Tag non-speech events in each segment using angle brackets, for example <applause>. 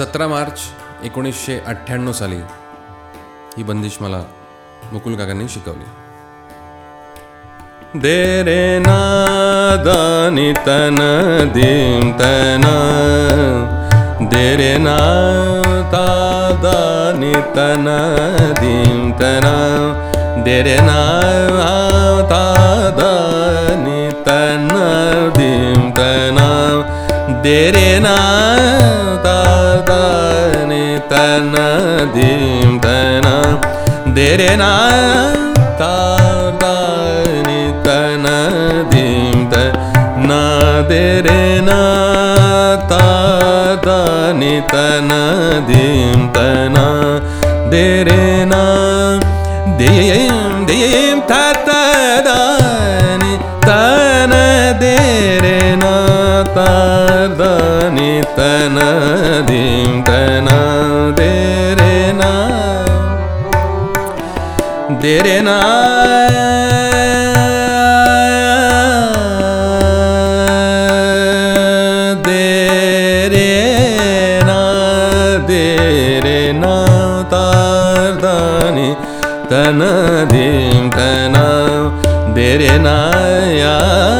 सतरा मार्च एकोणीसशे अठ्ठ्याण्णव साली ही बंदिश मला मुकुल काकांनी शिकवली. दे रे ना दानी तन दीम तन दे रे ना ता तन दीम दे रे ना ता देरे नां तना देरे नां त न देरे नां तना देरे न दी तनधिं तना डेरेना देरे नानि तनधिं तना देरे नया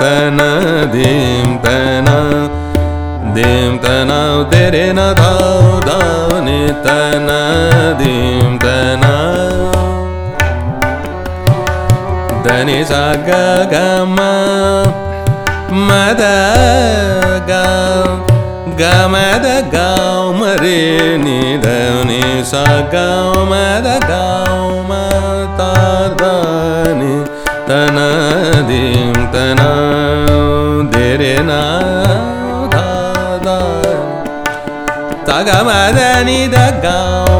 तन दीम तना दीम तनाव तेरिना धौनि तन दीम तना धनि सा गौ गं मरिनि धौनि स गं मद गौ मनि तनदि धीरे ना तग मदनी द गं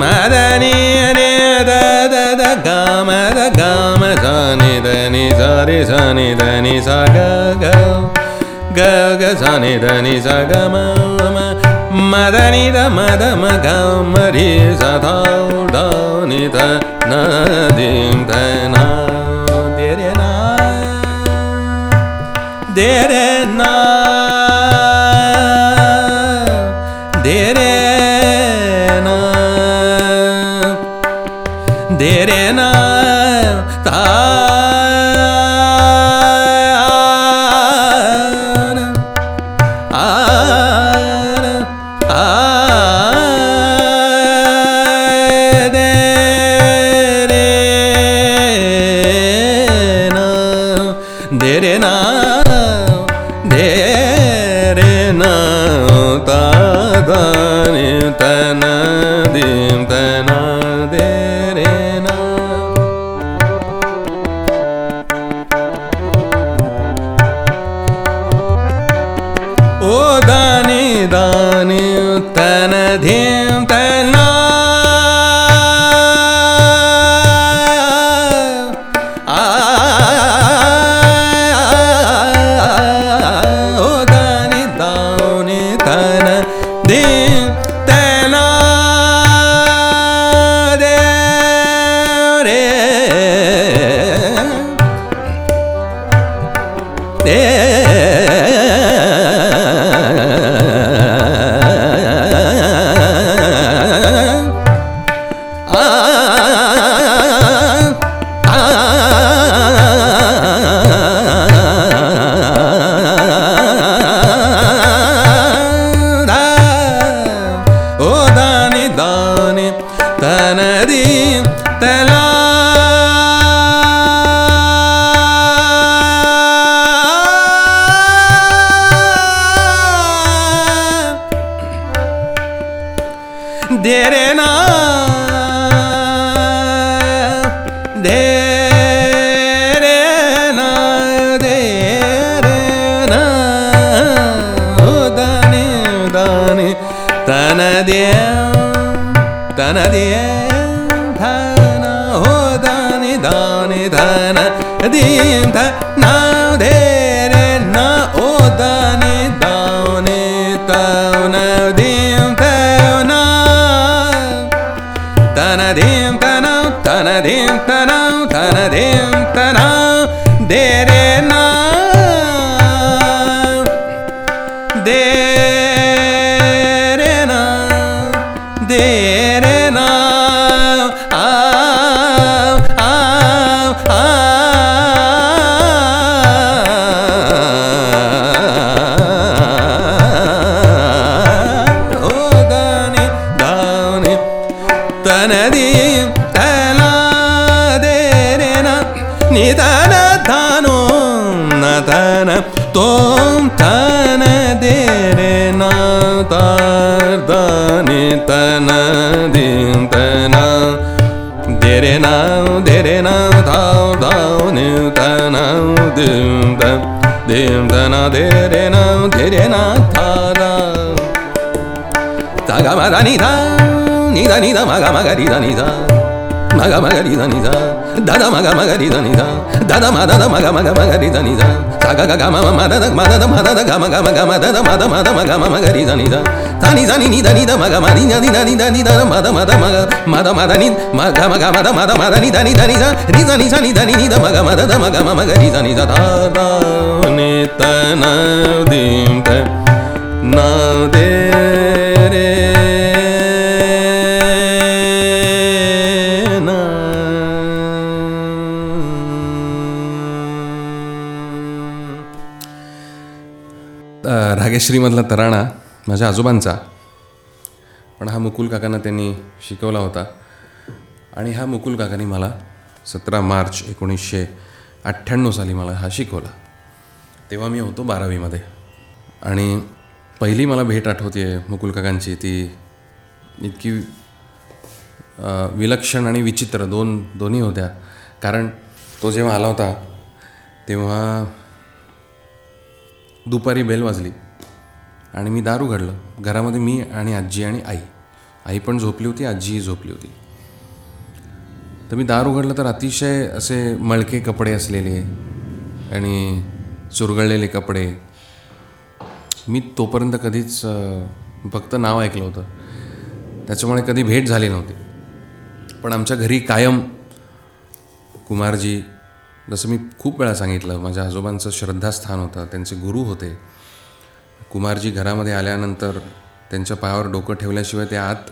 मादनी द गाम गम सनि धनि सरि सनि धनि स गगनि धनि सग मदनी द मदम गं मरि साधनि धन दीं धना ਤੇਰੇ ਨਾਲ Baba ತನ ದಿಂತನ ದೇರೆ ನಾವು ದೇರೆ ನಾವು ಧಾವ್ ಧಾವ್ ನೀವು ತನ ದಿಂತ ದಿಂತನ ದೇರೆ ನಾವು ದೇರೆ ನಾ ತಾರ ತಗ ಮದ ನಿಧ ನಿಧ ನಿಧ ಮಗ ಮಗ ನಿಧ ನಿಧ మగ మగరి దనిద దద మగ మగరి దనిద దద మద మగ మగ మగరి దనిద సగ గ గమ మదద మదద మదద గమ గమ గమ దద మద మద మగ మగరి దనిద తని దని ని దని ద మగ మది ని దని దని ద మద మద మగ మద మద ని మగ మగ మద మద మద ని దని దని ద రి దని దని దని ని ద మగ మద ద మగ మగరి దనిద ద ని తన దిం న దే रागेश्रीमधला तराणा माझ्या आजोबांचा. पण हा मुकुल काकांना त्यांनी शिकवला होता. आणि हा मुकुल काकांनी मला सतरा मार्च एकोणीसशे अठ्ठ्याण्णव साली मला हा शिकवला. तेव्हा मी होतो बारावीमध्ये. आणि पहिली मला भेट आठवते मुकुल काकांची ती इतकी विलक्षण आणि विचित्र दोन दोन्ही होत्या. कारण तो जेव्हा आला होता तेव्हा दुपारी बेल वाजली. आणि मी दारू उघडलं घरामध्ये मी आणि आजी आणि आई. आई पण झोपली होती आजीही झोपली होती. तर मी दार उघडलं तर अतिशय असे मळके कपडे असलेले आणि चुरगळलेले कपडे. मी तोपर्यंत कधीच फक्त नाव ऐकलं होतं. त्याच्यामुळे कधी भेट झाली नव्हती. पण आमच्या घरी कायम कुमारजी जसं मी खूप वेळा सांगितलं माझ्या आजोबांचं श्रद्धास्थान होतं त्यांचे गुरु होते. कुमारजी घरामध्ये आल्यानंतर त्यांच्या पायावर डोकं ठेवल्याशिवाय ते आत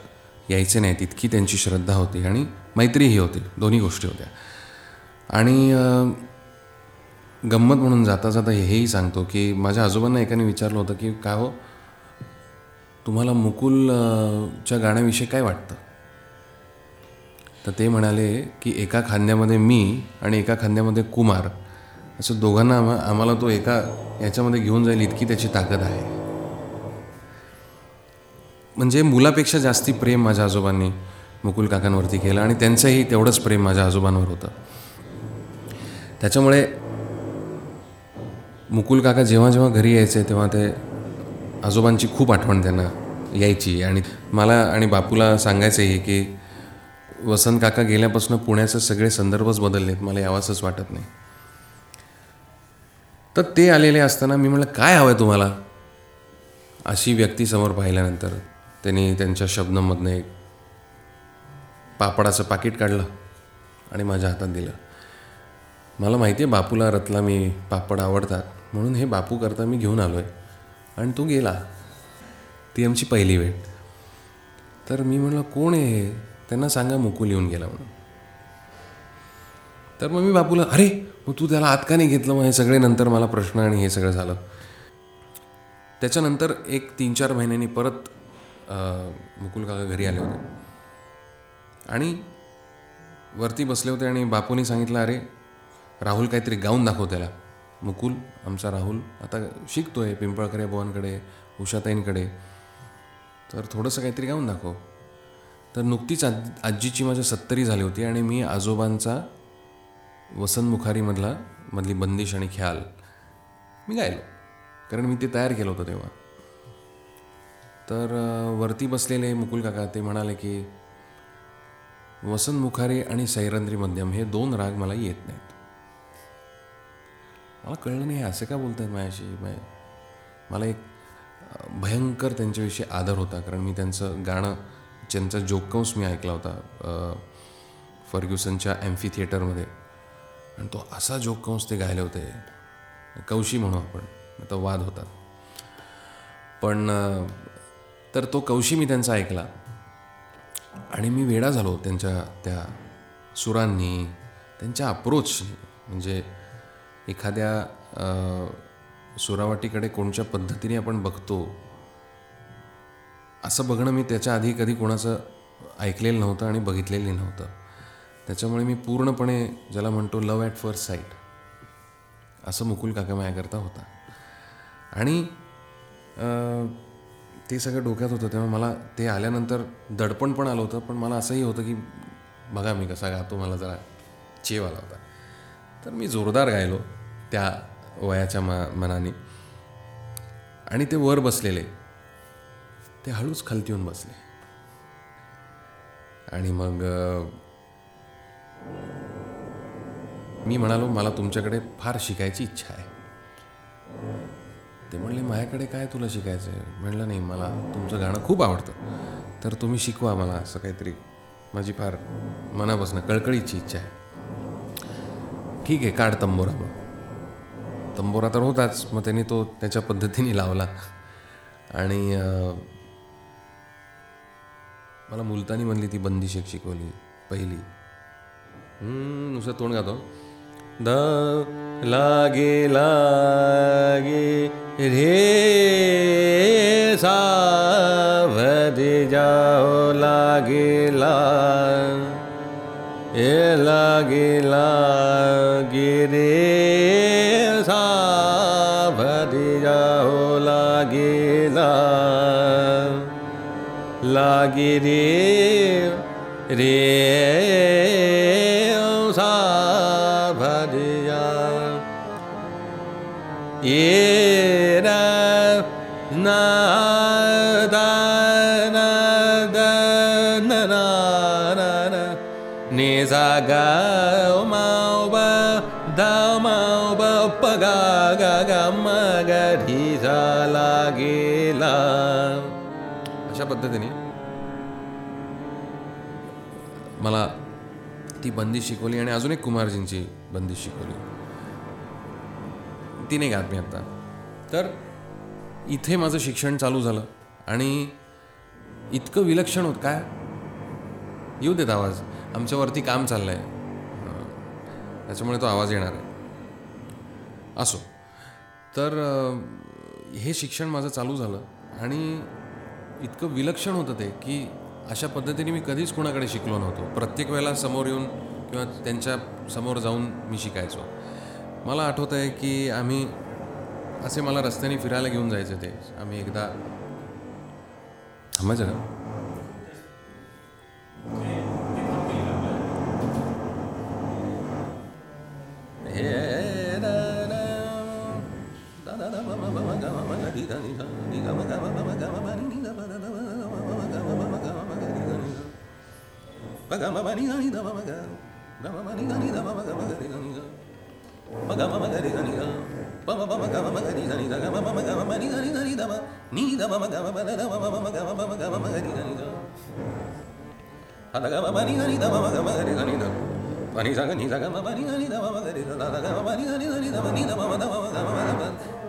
यायचे नाहीत. इतकी त्यांची श्रद्धा होती आणि मैत्रीही होती. दोन्ही गोष्टी होत्या. आणि गंमत म्हणून जाता जाता हेही सांगतो की माझ्या आजोबांना एकाने विचारलं होतं की काय हो? तुम्हाला मुकुल च्या गाण्याविषयी काय वाटतं? तर ते म्हणाले की एका खांद्यामध्ये मी आणि एका खांद्यामध्ये कुमार असं दोघांना आम्हा आम्हाला तो एका याच्यामध्ये घेऊन जाईल इतकी त्याची ताकद आहे. म्हणजे मुलापेक्षा जास्ती प्रेम माझ्या आजोबांनी मुकुल काकांवरती केलं आणि त्यांचंही तेवढंच प्रेम माझ्या आजोबांवर होतं. त्याच्यामुळे मुकुल काका जेव्हा जेव्हा घरी यायचे तेव्हा ते आजोबांची खूप आठवण त्यांना यायची. आणि मला आणि बापूला सांगायचंही की वसंत काका गेल्यापासून पुण्याचे सगळे संदर्भच बदललेत मला यावासंच वाटत नाही. तर ते आलेले असताना मी म्हटलं काय हवं आहे तुम्हाला? अशी व्यक्ती समोर पाहिल्यानंतर त्यांनी त्यांच्या शब्दांमधनं एक पापडाचं पाकिट काढलं आणि माझ्या हातात दिलं. मला माहिती आहे बापूला रतला मी पापड आवडतात म्हणून हे बापू करता मी घेऊन आलो आहे आणि तो गेला. ती आमची पहिली भेट. तर मी म्हटलं कोण आहे हे? त्यांना सांगा मुकुल येऊन गेला म्हणून. तर मग मी बापूला अरे मग तू त्याला आत का नाही घेतलं? मग हे सगळे नंतर मला प्रश्न आणि हे सगळं झालं. त्याच्यानंतर एक तीन चार महिन्यांनी परत मुकुल काका घरी आले होते. आणि वरती बसले होते आणि बापूनी सांगितलं अरे राहुल काहीतरी गाऊन दाखव त्याला. मुकुल आमचा राहुल आता शिकतोय पिंपळकरे भवनकडे उषाताईंकडे. तर थोडंसं काहीतरी गाऊन दाखव. तर नुकतीच आज आजीची माझ्या सत्तरी झाली होती आणि मी आजोबांचा वसंत मुखारीमधला मधली बंदिश आणि ख्याल मी गायलो. कारण मी ते तयार केलं होतं तेव्हा. तर वरती बसलेले मुकुल काका ते म्हणाले की वसंत मुखारी आणि सैरंद्री मध्यम हे दोन राग मला येत नाहीत. मला कळलं नाही असं का बोलत आहेत माझ्याशी मला एक भयंकर त्यांच्याविषयी आदर होता कारण मी त्यांचं गाणं ज्यांचा जोकंस मी ऐकला होता फर्ग्युसनच्या एम्फी थिएटरमध्ये आणि तो असा जोकंस ते गायले होते. कौशी म्हणू आपण तो वाद होतात. पण तर तो कौशी मी त्यांचा ऐकला. आणि मी वेडा झालो त्यांच्या त्या सुरांनी त्यांच्या अप्रोचनी म्हणजे एखाद्या सुरावाटीकडे कोणत्या पद्धतीने आपण बघतो असं बघणं मी त्याच्या आधी कधी कोणाचं ऐकलेलं नव्हतं आणि बघितलेलं नव्हतं. त्याच्यामुळे मी पूर्णपणे ज्याला म्हणतो लव ॲट फर्स्ट साईट असं मुकुल काका माझ्याकरता होता. आणि ते सगळं डोक्यात होतं तेव्हा मला ते आल्यानंतर दडपण पण आलं होतं पण मला असंही होतं की बघा मी कसा गातो मला जरा चेव आला होता. तर मी जोरदार गायलो त्या वयाच्या मा मनाने. आणि ते वर बसलेले ते हळूच खालती येऊन बसले. आणि मग मी म्हणालो मला तुमच्याकडे फार शिकायची इच्छा आहे. ते म्हणले माझ्याकडे काय तुला शिकायचं आहे म्हणलं नाही मला तुमचं गाणं खूप आवडतं. तर तुम्ही शिकवा मला असं काहीतरी. माझी फार मनापासून कळकळीची इच्छा आहे. ठीक आहे काढ तंबोरा मग. तंबोरा तर होताच मग त्यांनी तो त्याच्या पद्धतीने लावला. आणि मला मुलतानीमधली ती बंदिश एक शिकवली पहिली. नुसतं तोंड गातो द लागे लागे रे सावधि जाओ लागे ला लागे लागे रे सावधि जाओ लागे ला लागे रे रे सा गा माओ बा दा माओ बा पगा गा गा मा गा धी सा लागेला अशा पद्धतीने मला ती बंदी शिकवली आणि अजून एक कुमारजींची बंदी शिकवली. ती नाही गात मी आत्ता तर इथे माझं शिक्षण चालू झालं आणि इतकं विलक्षण होत काय? येऊ देत आवाज. आमच्यावरती काम चाललं आहे त्याच्यामुळे तो आवाज येणार आहे. असो. तर हे शिक्षण माझं चालू झालं आणि इतकं विलक्षण होतं ते की अशा पद्धतीने मी कधीच कोणाकडे शिकलो नव्हतो. प्रत्येक वेळेला समोर येऊन किंवा त्यांच्यासमोर जाऊन मी शिकायचो. मला आठवतं आहे की आम्ही असे मला रस्त्याने फिरायला घेऊन जायचे ते. आम्ही एकदा थांबायचं ना Ni da ma ga ma da ma ga ma ga ma ga ni da ma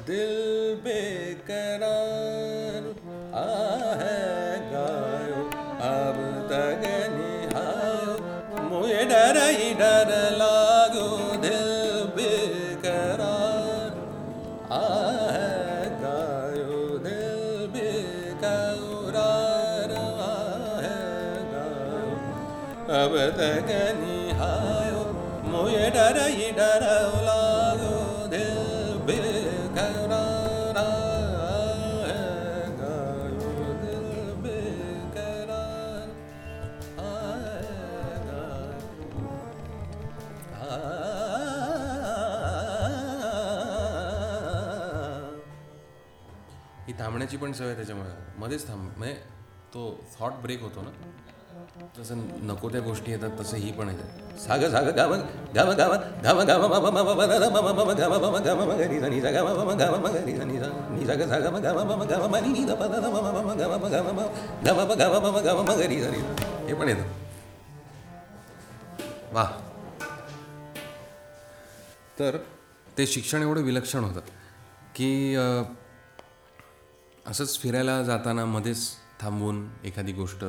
दिल बेकरार आह गायो। अब तक निहायो। मुझे डर ही डर लागो। दिल बेकरार आह गायो। दिल बेकरार आह गायो। अब तक निहायो। मुझे डर ही डर लागो। ही पण सवय त्याच्यामुळे मध्येच थांब म्हणजे तो थॉट ब्रेक होतो ना तसं नको त्या गोष्टी येतात तसं ही पण येतात साग साग गाव गाव गाव गाव गाव मम मम म मम द द म म गाव मम गाव मम ग रि ध नि सा गाव मम गाव मम ग रि सा नि सा ग सा गाव मम गाव मम नि नि ध प गाव मम गाव मम गाव मम गाव मम गाव हे पण येतं वा तर ते शिक्षण एवढं विलक्षण होतं की असंच फिरायला जाताना मध्येच थांबून एखादी गोष्ट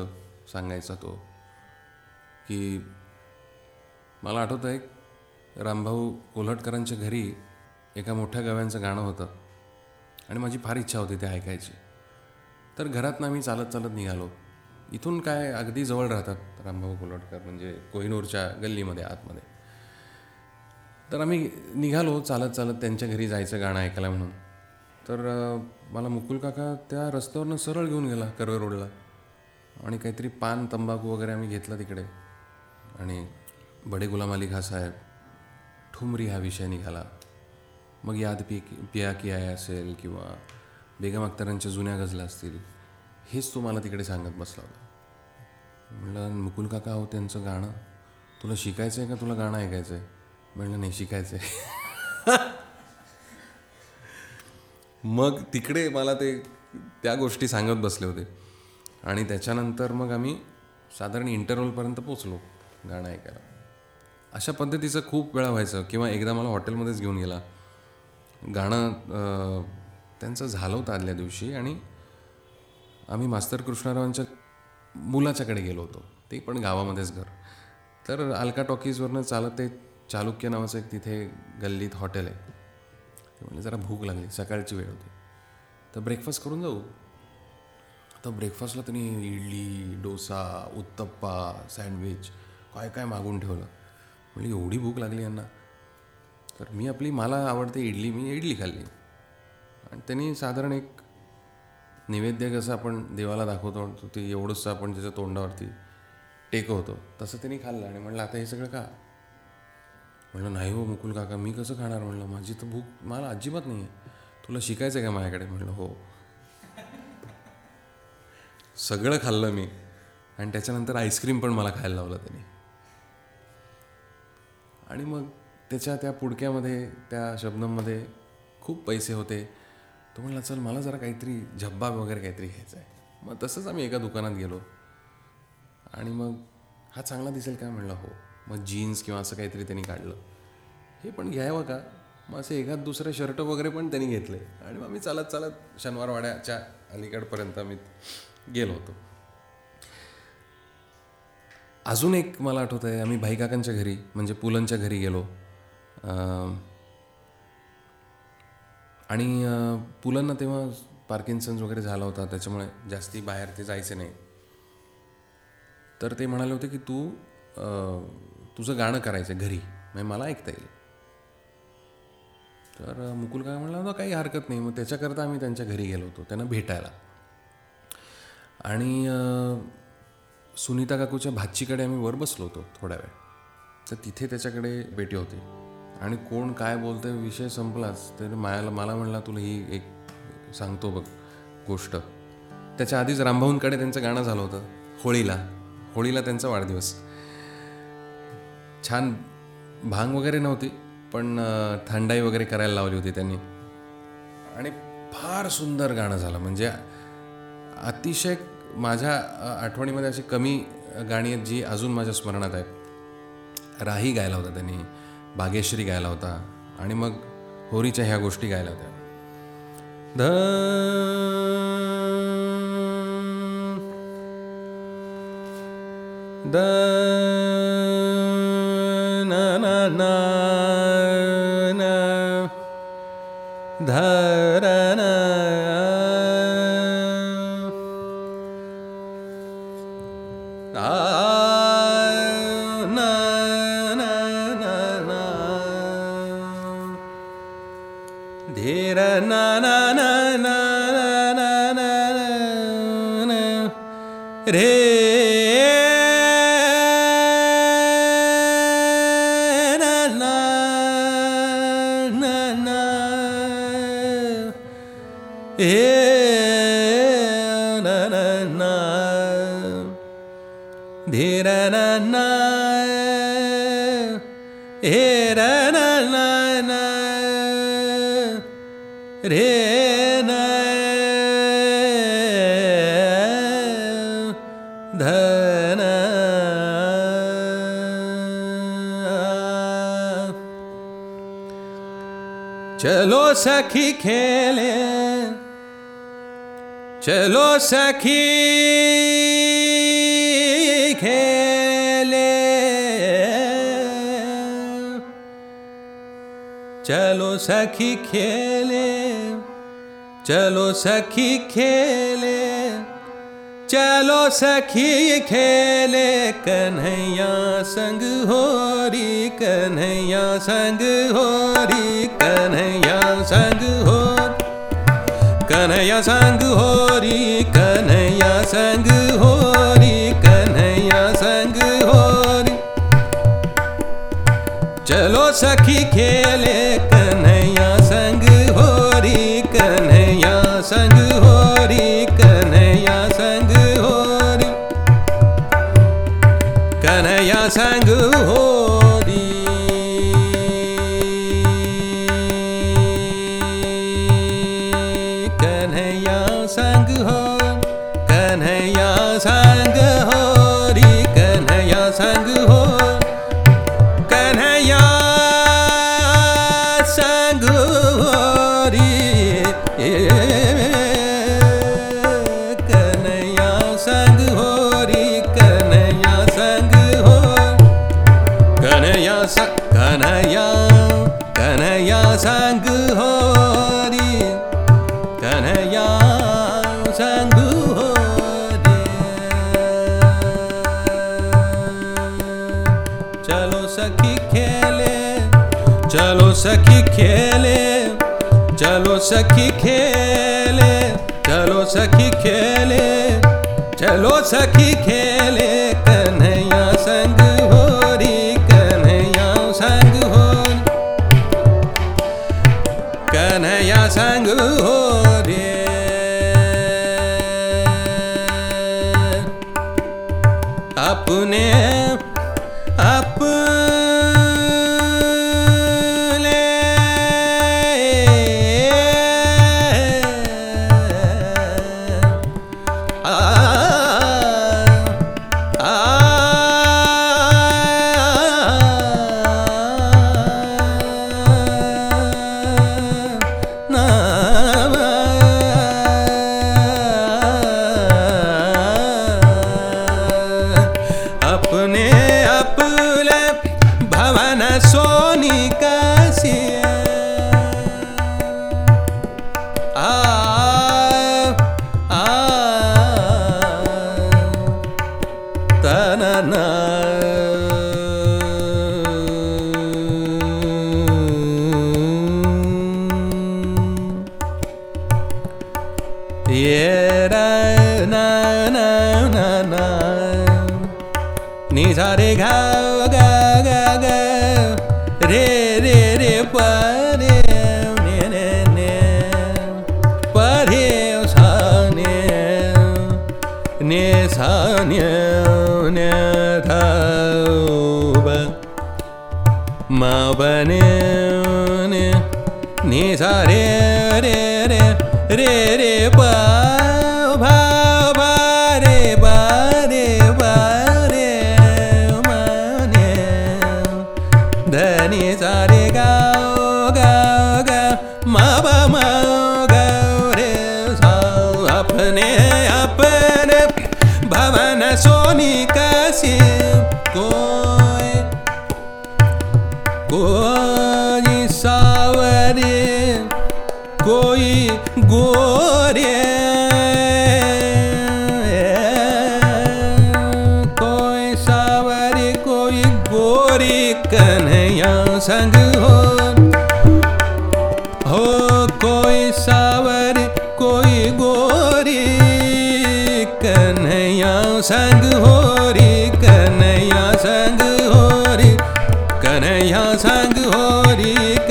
सांगायचा तो. की मला आठवतं आहे रामभाऊ कोल्हटकरांच्या घरी एका मोठ्या गव्यांचं गाणं होतं. आणि माझी फार इच्छा होती ते ऐकायची. तर घरातनं आम्ही चालत चालत निघालो. इथून काय अगदी जवळ राहतात रामभाऊ कोल्हटकर म्हणजे कोहिनूरच्या गल्लीमध्ये आतमध्ये. तर आम्ही निघालो चालत चालत त्यांच्या घरी जायचं गाणं ऐकायला म्हणून. तर मला मुकुल काका त्या रस्त्यावरनं सरळ घेऊन गेला कर्वे रोडला. आणि काहीतरी पान तंबाखू वगैरे आम्ही घेतला तिकडे. आणि बडे गुलाम अली खा साहेब ठुमरी हा विषय निघाला. मग याद पी पिया की आय असेल किंवा बेगम अख्तरांच्या जुन्या गजला असतील हेच तो मला तिकडे सांगत बसला होता. म्हणलं मुकुल काका हो त्यांचं गाणं. तुला शिकायचं आहे का? तुला गाणं ऐकायचं आहे म्हणलं नाही शिकायचं आहे <laughs> मग तिकडे मला ते त्या गोष्टी सांगत बसले होते. आणि त्याच्यानंतर मग आम्ही साधारण इंटरव्हलपर्यंत पोचलो गाणं ऐकायला. अशा पद्धतीचं खूप वेळा व्हायचं किंवा एकदा मला हॉटेलमध्येच घेऊन गेला. गाणं त्यांचं झालं होतं आदल्या दिवशी आणि आम्ही मास्तर कृष्णारावांच्या मुलाच्याकडे गेलो होतो. ते पण गावामध्येच घर. तर अलका टॉकीजवरनं चालत ते चालुक्य नावाचं एक तिथे गल्लीत हॉटेल आहे. ते म्हणजे जरा भूक लागली सकाळची वेळ होती. तर ब्रेकफास्ट करून जाऊ. तर ब्रेकफास्टला त्यांनी इडली डोसा उत्तप्पा सँडविच काय काय मागून ठेवलं. म्हणजे एवढी भूक लागली यांना. तर मी आपली मला आवडते इडली मी इडली खाल्ली. आणि त्यांनी साधारण एक नैवेद्य कसं आपण देवाला दाखवतो ते एवढंसं आपण त्याच्या तोंडावरती टेकवतो तसं त्यांनी खाल्लं. आणि म्हणलं आता हे सगळं का म्हणलं नाही हो मुकुल काका मी कसं खाणार? म्हणलं माझी तर भूक मला अजिबात नाही आहे तुला शिकायचं आहे का माझ्याकडे? म्हणलं हो. सगळं खाल्लं मी. आणि त्याच्यानंतर आईस्क्रीम पण मला खायला लावलं त्यांनी. आणि मग त्याच्या त्या पुडक्यामध्ये त्या शब्दांमध्ये खूप पैसे होते. तो म्हणला चल मला जरा काहीतरी झब्बा वगैरे काहीतरी घ्यायचं आहे. मग तसंच आम्ही एका दुकानात गेलो. आणि मग हा चांगला दिसेल काय म्हणलं हो. मग जीन्स किंवा असं काहीतरी त्यांनी काढलं. हे पण घ्यावं का? मग असे एखाद दुसरे शर्ट वगैरे पण त्यांनी घेतले. आणि मग मी चालत चालत शनिवारवाड्याच्या अलीकडपर्यंत मी गेलो होतो. अजून एक मला आठवत आहे आम्ही भाईकाकांच्या घरी म्हणजे पुलंच्या घरी गेलो. आणि पुलांना पुलंना तेव्हा पार्किन्सन्स वगैरे झाला होता त्याच्यामुळे जास्ती बाहेर ते जायचे नाही. तर ते म्हणाले होते की तू तुझं गाणं करायचं घरी. म्हणजे मला ऐकता येईल. तर मुकुल काय म्हणला होता काही हरकत नाही. मग त्याच्याकरता आम्ही त्यांच्या घरी गेलो होतो त्यांना भेटायला. आणि सुनीता काकूच्या भाचीकडे आम्ही वर बसलो होतो थोड्या वेळ. तर तिथे त्याच्याकडे बेटी होती. आणि कोण काय बोलतंय विषय संपलाच. तर मायाला मला म्हणला तुला ही एक सांगतो बघ गोष्ट. त्याच्या आधीच रामभाऊंकडे त्यांचं गाणं झालं होतं होळीला. होळीला त्यांचा वाढदिवस. छान भांग वगैरे नव्हती पण थंडाई वगैरे करायला लावली होती त्यांनी. आणि फार सुंदर गाणं झालं. म्हणजे अतिशय माझ्या आठवणीमध्ये अशी कमी गाणी आहेत जी अजून माझ्या स्मरणात आहेत. राही गायला होता त्यांनी बागेश्री गायला होता आणि मग होरीच्या ह्या गोष्टी गायला होत्या. ध द धर सखी खेले चलो सखी खेले चलो सखी खेले चलो सखी खेले कन्हैया संग होरी कन्हैया संग होरी कन्हैया संग हो कन्हैया संग होरी कन्हैया संग होरी कन्हैया संग होरी। चलो सखी खेले कन्हैया संग होरी कन्हैया संग होरी कन्हैया संग होरी। कन्हैया संग होरी सखी खेले, चलो सखी खेले, चलो सखी खेले, कन्हैया संग होरी, कन्हैया संग होरी, कन्हैया संग हो अपने अपने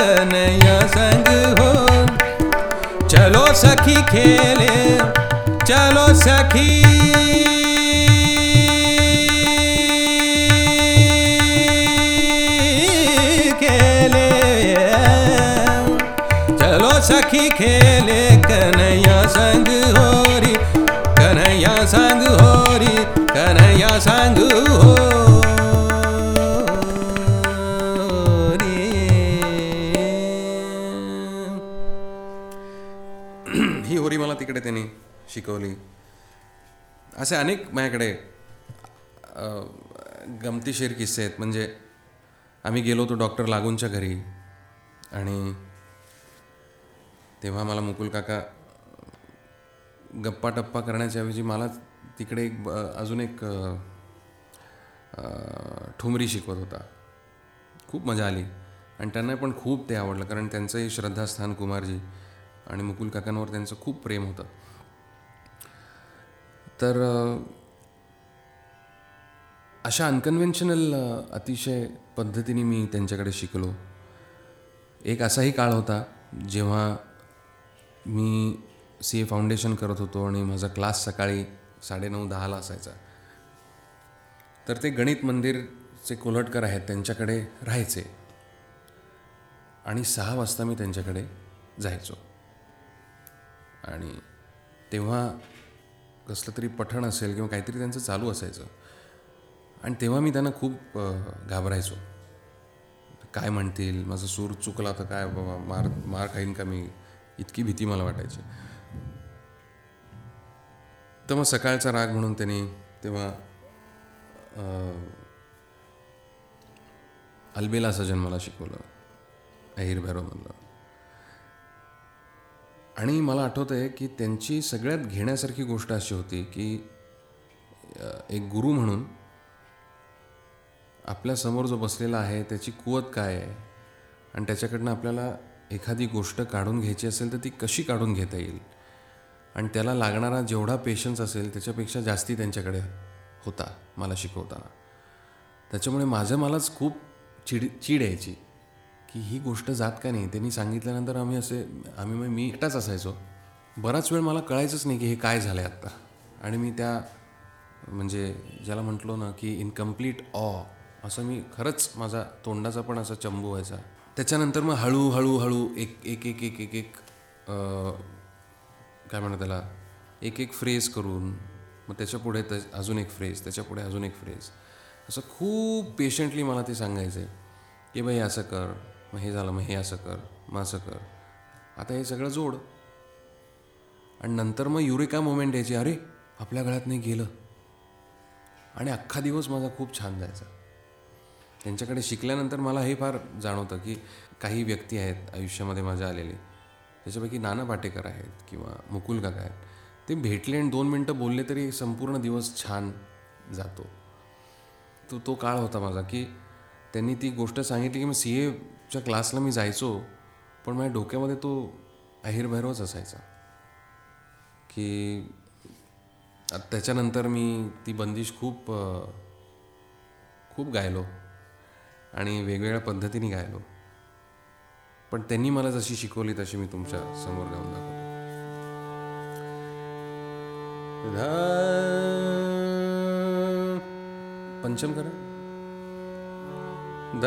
कन्हैया संग हो चलो सखी खेले चलो सखी। खेले चलो सखी खेले कन्हैया संग होरी कन्हैया संग होरी कन्हैया संग शिकवली. असे अनेक माझ्याकडे गमतीशीर किस्से आहेत. म्हणजे आम्ही गेलो होतो डॉक्टर लागूनच्या घरी आणि तेव्हा मला मुकुल काका गप्पा टप्पा करण्याच्या ऐवजी मला तिकडे एक अजून एक ठुमरी शिकवत होता. खूप मजा आली. आणि त्यांना पण खूप ते आवडलं कारण त्यांचंही श्रद्धास्थान कुमारजी आणि मुकुल काकांवर त्यांचं खूप प्रेम होतं. तर अशा अनकन्व्हेन्शनल अतिशय पद्धतीने मी त्यांच्याकडे शिकलो. एक असाही काळ होता जेव्हा मी सी ए फाउंडेशन करत होतो आणि माझा क्लास सकाळी साडेनऊ दहाला असायचा. तर ते गणित मंदिरचे कोल्हटकर आहेत त्यांच्याकडे राहायचे. आणि सहा वाजता मी त्यांच्याकडे जायचो. आणि तेव्हा कसलं तरी पठण असेल किंवा काहीतरी त्यांचं चालू असायचं. आणि तेव्हा मी त्यांना खूप घाबरायचो. काय म्हणतील? माझा सूर चुकला तर काय बाबा मार मार खाईन का मी? इतकी भीती मला वाटायची. तर मग सकाळचा राग म्हणून त्यांनी तेव्हा अ, अल्बेला सजन मला शिकवलं. अहिर भैरवमधलं आणि मला आठवतं आहे की त्यांची सगळ्यात घेण्यासारखी गोष्ट अशी होती की एक गुरु म्हणून आपल्यासमोर जो बसलेला आहे त्याची कुवत काय आहे? आणि त्याच्याकडनं आपल्याला एखादी गोष्ट काढून घ्यायची असेल तर ती कशी काढून घेता येईल? आणि त्याला लागणारा जेवढा पेशन्स असेल त्याच्यापेक्षा जास्ती त्यांच्याकडे होता मला शिकवताना. त्याच्यामुळे माझं मलाच खूप चिड चीड यायची. की ही गोष्ट जात का नाही? त्यांनी सांगितल्यानंतर आम्ही असे आम्ही मग मी एकटाच असायचो. बराच वेळ मला कळायचंच नाही की हे काय झालं आहे आत्ता. आणि मी त्या म्हणजे ज्याला म्हटलो ना की इनकम्प्लीट ऑ असं मी खरंच माझा तोंडाचा पण असा चंबू व्हायचा. त्याच्यानंतर मग हळूहळू हळू एक एक एक एक एक एक काय म्हणतात त्याला? एक एक फ्रेज करून मग त्याच्या पुढे अजून एक फ्रेज त्याच्या पुढे अजून एक फ्रेज असं खूप पेशंटली मला ते सांगायचं आहे की बाई असं कर. मग हे झालं मग हे असं कर मग असं कर. आता हे सगळं जोड. आणि नंतर मग युरिका मोमेंट यायची अरे आपल्या गळ्यात नाही गेलं. आणि अख्खा दिवस माझा खूप छान जायचा. त्यांच्याकडे शिकल्यानंतर मला हे फार जाणवतं की काही व्यक्ती आहेत आयुष्यामध्ये माझ्या आलेली त्याच्यापैकी नाना पाटेकर आहेत किंवा मुकुल काका आहेत. ते भेटले आणि दोन मिनटं बोलले तरी संपूर्ण दिवस छान जातो. तो तो काळ होता माझा की त्यांनी ती गोष्ट सांगितली की मी सी ए च्या क्लासला मी जायचो पण माझ्या डोक्यामध्ये तो अहिरभैरवच असायचा. की त्याच्यानंतर मी ती बंदिश खूप खूप गायलो आणि वेगवेगळ्या पद्धतीने गायलो. पण त्यांनी मला जशी शिकवली तशी मी तुमच्यासमोर गाऊन दाखवतो. पंचम करा. द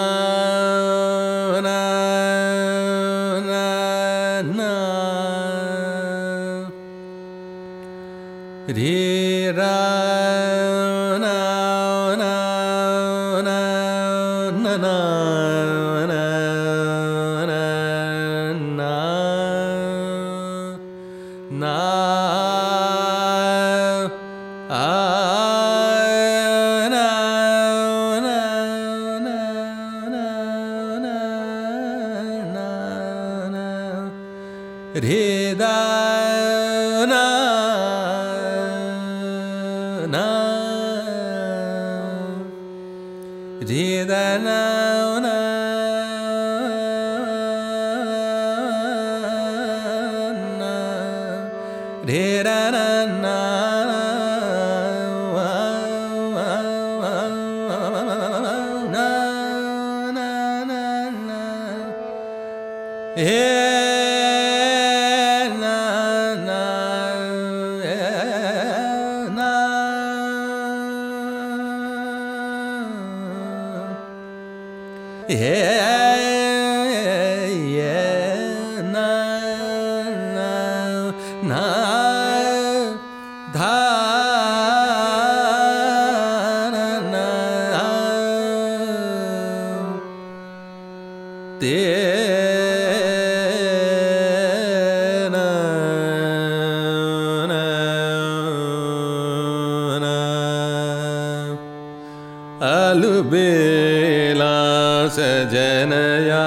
सजनया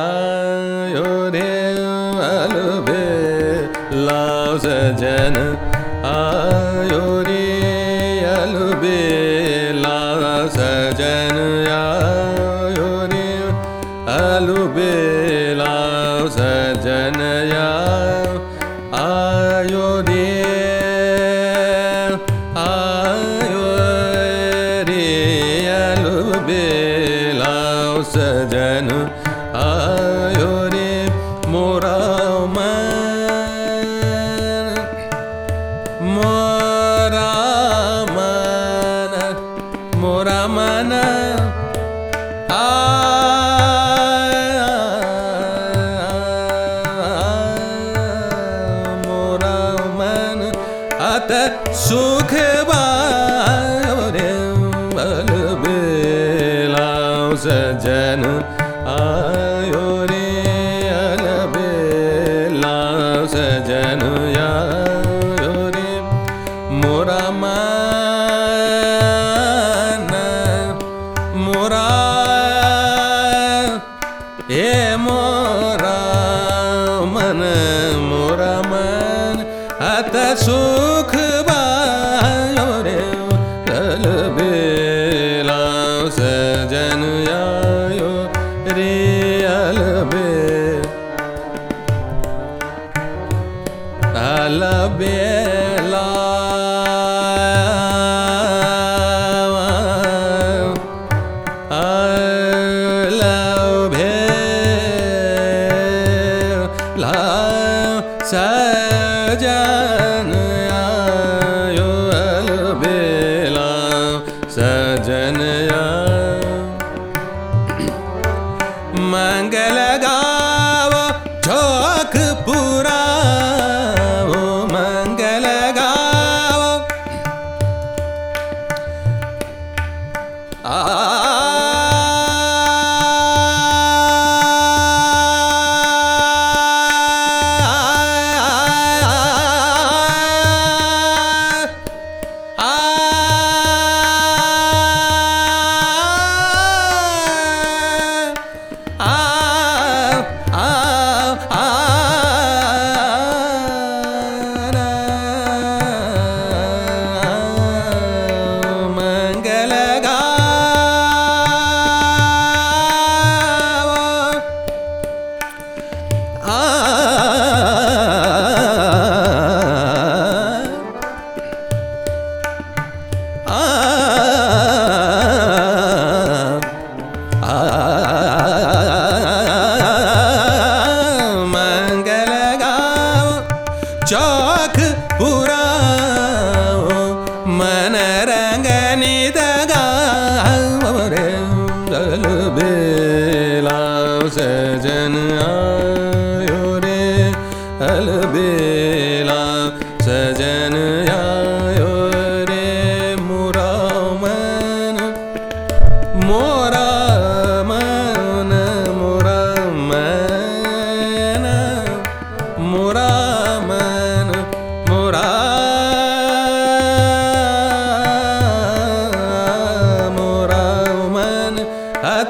यो रे अलबेला सजन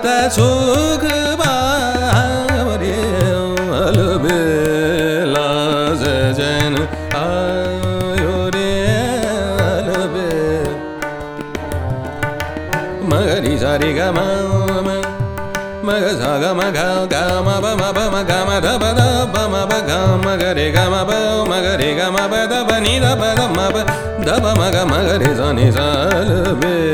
आता सुख बावरे अलबेला जन आयो रे अलबेला मगरी सारी ग म म। मग सा ग म गा ग म ब म ब म ग म ध ब ध ब म ब घ म ग। रे गा म ब म ग रे ग म ब ध ब नि ध ब ध म ब। ध ब म ग म ग रे सा नि सा ल बे।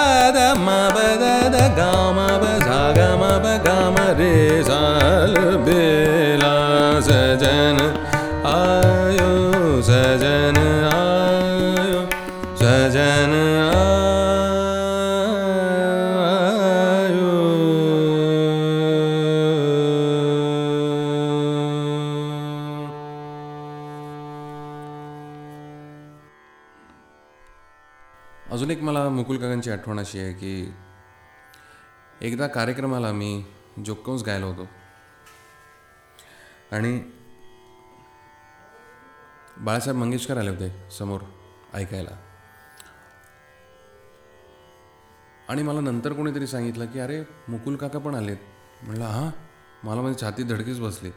आठवण अशी आहे की एकदा कार्यक्रमाला मी जोक्कंस गायलो होतो. आणि बाळासाहेब मंगेशकर आले होते समोर ऐकायला. आणि मला नंतर कोणीतरी सांगितलं की अरे मुकुल काका पण आलेत. म्हणलं हां मला माझी छाती धडकीच बसली.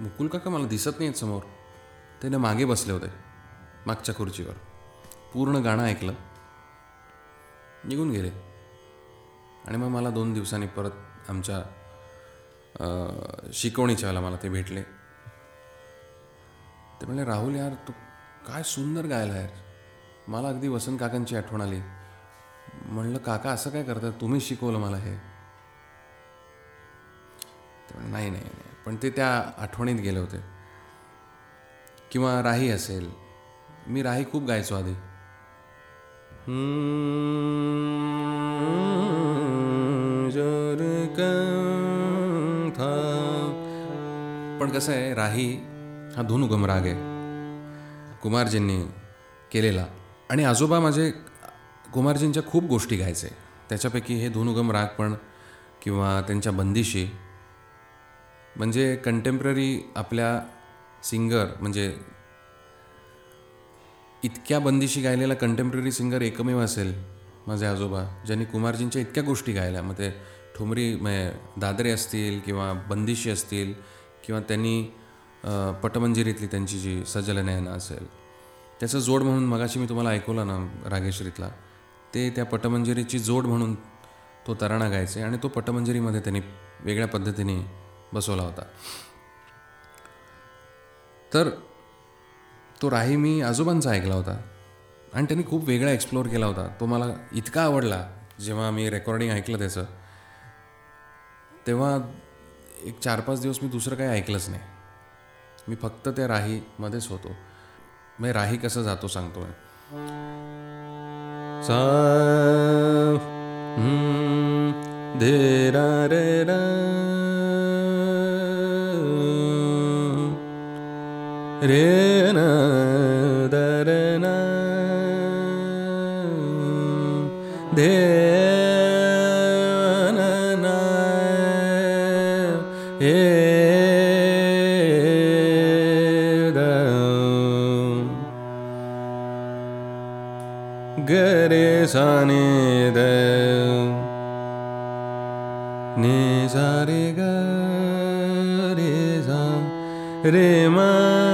मुकुल काका मला दिसत नाहीत समोर. त्याने मागे बसले होते मागच्या खुर्चीवर. पूर्ण गाणं ऐकलं. निघून गेले. आणि मग मला दोन दिवसांनी परत आमच्या शिकवणीच्या वेळेला मला ते भेटले. ते म्हणले राहुल यार तू काय सुंदर गायला यार मला अगदी वसंत काकांची आठवण आली. म्हणलं काका असं काय करतात? तुम्ही शिकवलं मला हे. ते नाही नाही. पण ते त्या आठवणीत गेले होते. किंवा राही असेल. मी राही खूप गायचो आधी. पण कसं आहे राही हा धुनुगम राग आहे. कुमारजींनी केलेला. आणि आजोबा माझे कुमारजींच्या खूप गोष्टी गायचे त्याच्यापैकी हे धुनुगम राग पण किंवा त्यांच्या बंदिशी. म्हणजे कंटेम्प्ररी आपल्या सिंगर म्हणजे इतक्या बंदिशी गायलेला कंटेम्पररी सिंगर एकमेव असेल माझे आजोबा ज्यांनी कुमारजींच्या इतक्या गोष्टी गायल्या. मग ते ठुमरी म्हणजे दादरे असतील किंवा बंदिशी असतील किंवा त्यांनी पटमंजिरीतली त्यांची जी सजलनयना असेल. त्याचं जोड म्हणून मगाशी मी तुम्हाला ऐकवलं ना रागेश्रीतला ते त्या पटमंजिरीची जोड म्हणून तो तराणा गायचे आणि तो पटमंजिरीमध्ये त्यांनी वेगळ्या पद्धतीने बसवला होता. तर तो राही मी आजोबांचा ऐकला होता. आणि त्यांनी खूप वेगळा एक्सप्लोअर केला होता. तो मला इतका आवडला जेव्हा मी रेकॉर्डिंग ऐकलं त्याचं तेव्हा एक चार पाच दिवस मी दुसरं काही ऐकलंच नाही. मी फक्त त्या राहीमध्येच होतो. मी राही कसं जातो सांगतो मी सा हम्म, रा रे. रे न दर न धे न हे ग रे सा नि द नि सा रे ग रे सा रे मा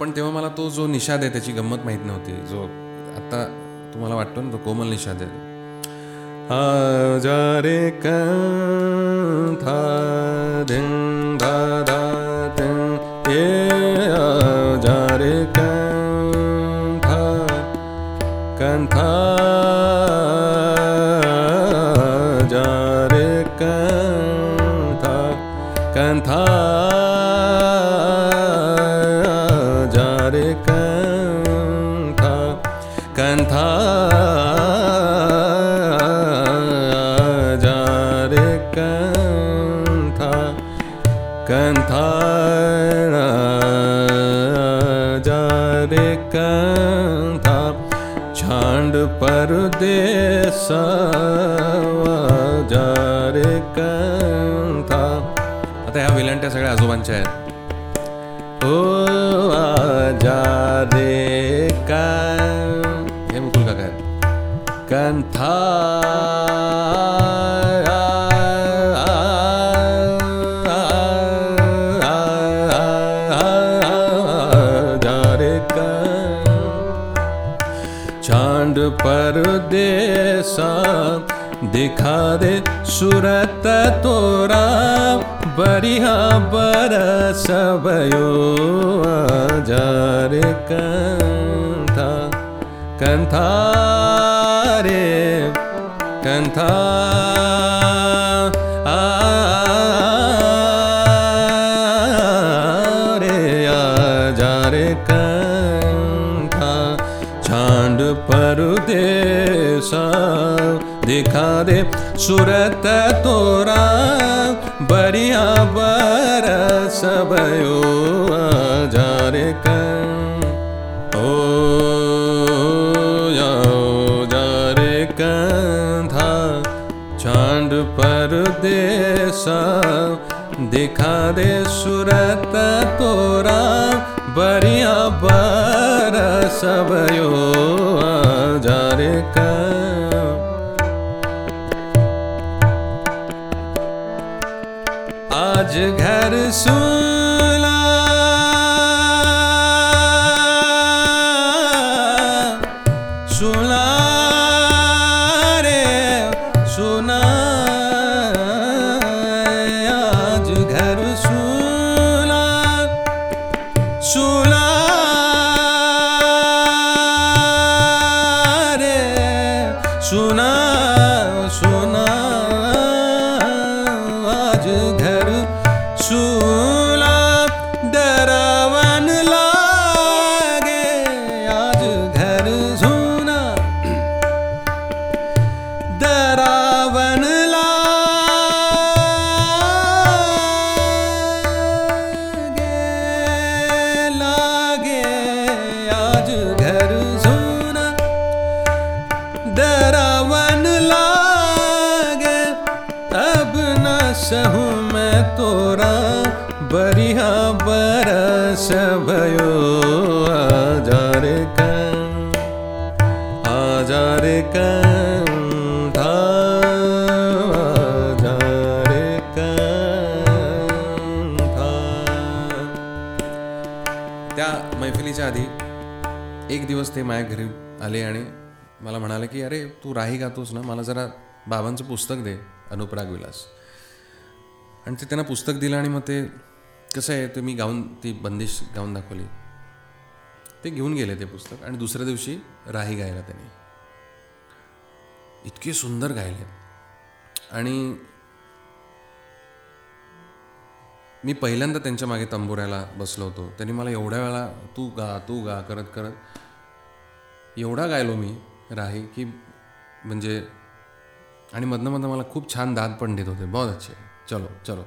पण तेव्हा मला तो जो निषाद आहे त्याची गंमत माहीत नव्हती. जो आता तुम्हाला वाटतो ना तो कोमल निषाद आहे. जा रे था धिं धा धा जा रे था कंथा कंथा. आता ह्या विलंट्या सगळ्या आजोबांच्या आहेत. हो, ओ आजा रे का हे मुकुल काका कंथा. दे सूरत तोरा बरिहा बरस भयो जा रे कंथा कंथा रे कंथा दिखा दे सूरत तोरा बरिया बरस भयो जा रे कं ओ या जा रे कंथा चांद परदेसा दिखा दे सूरत तोरा बरिया बरस भयो जा रे कं घर सुला दिवस ते माझ्या घरी आले आणि मला म्हणाले की अरे तू राही गातोस ना मला जरा बाबांचं पुस्तक दे अनुपराग विलास. आणि ते त्यांना पुस्तक दिलं आणि मग ते कसं आहे ते मी गाऊन ती बंदिश गाऊन दाखवली. ते घेऊन गेले ते पुस्तक आणि दुसऱ्या दिवशी राही गायला त्यांनी. इतके सुंदर गायले. आणि मी पहिल्यांदा त्यांच्या मागे तंबोऱ्याला बसलो होतो. त्यांनी मला एवढ्या वेळा तू गा तू गा करत करत एवढा गायलो मी राही की म्हणजे आणि मधनं मधनं मला खूप छान दाद पण देत होते बहुत अच्छे. चलो चलो.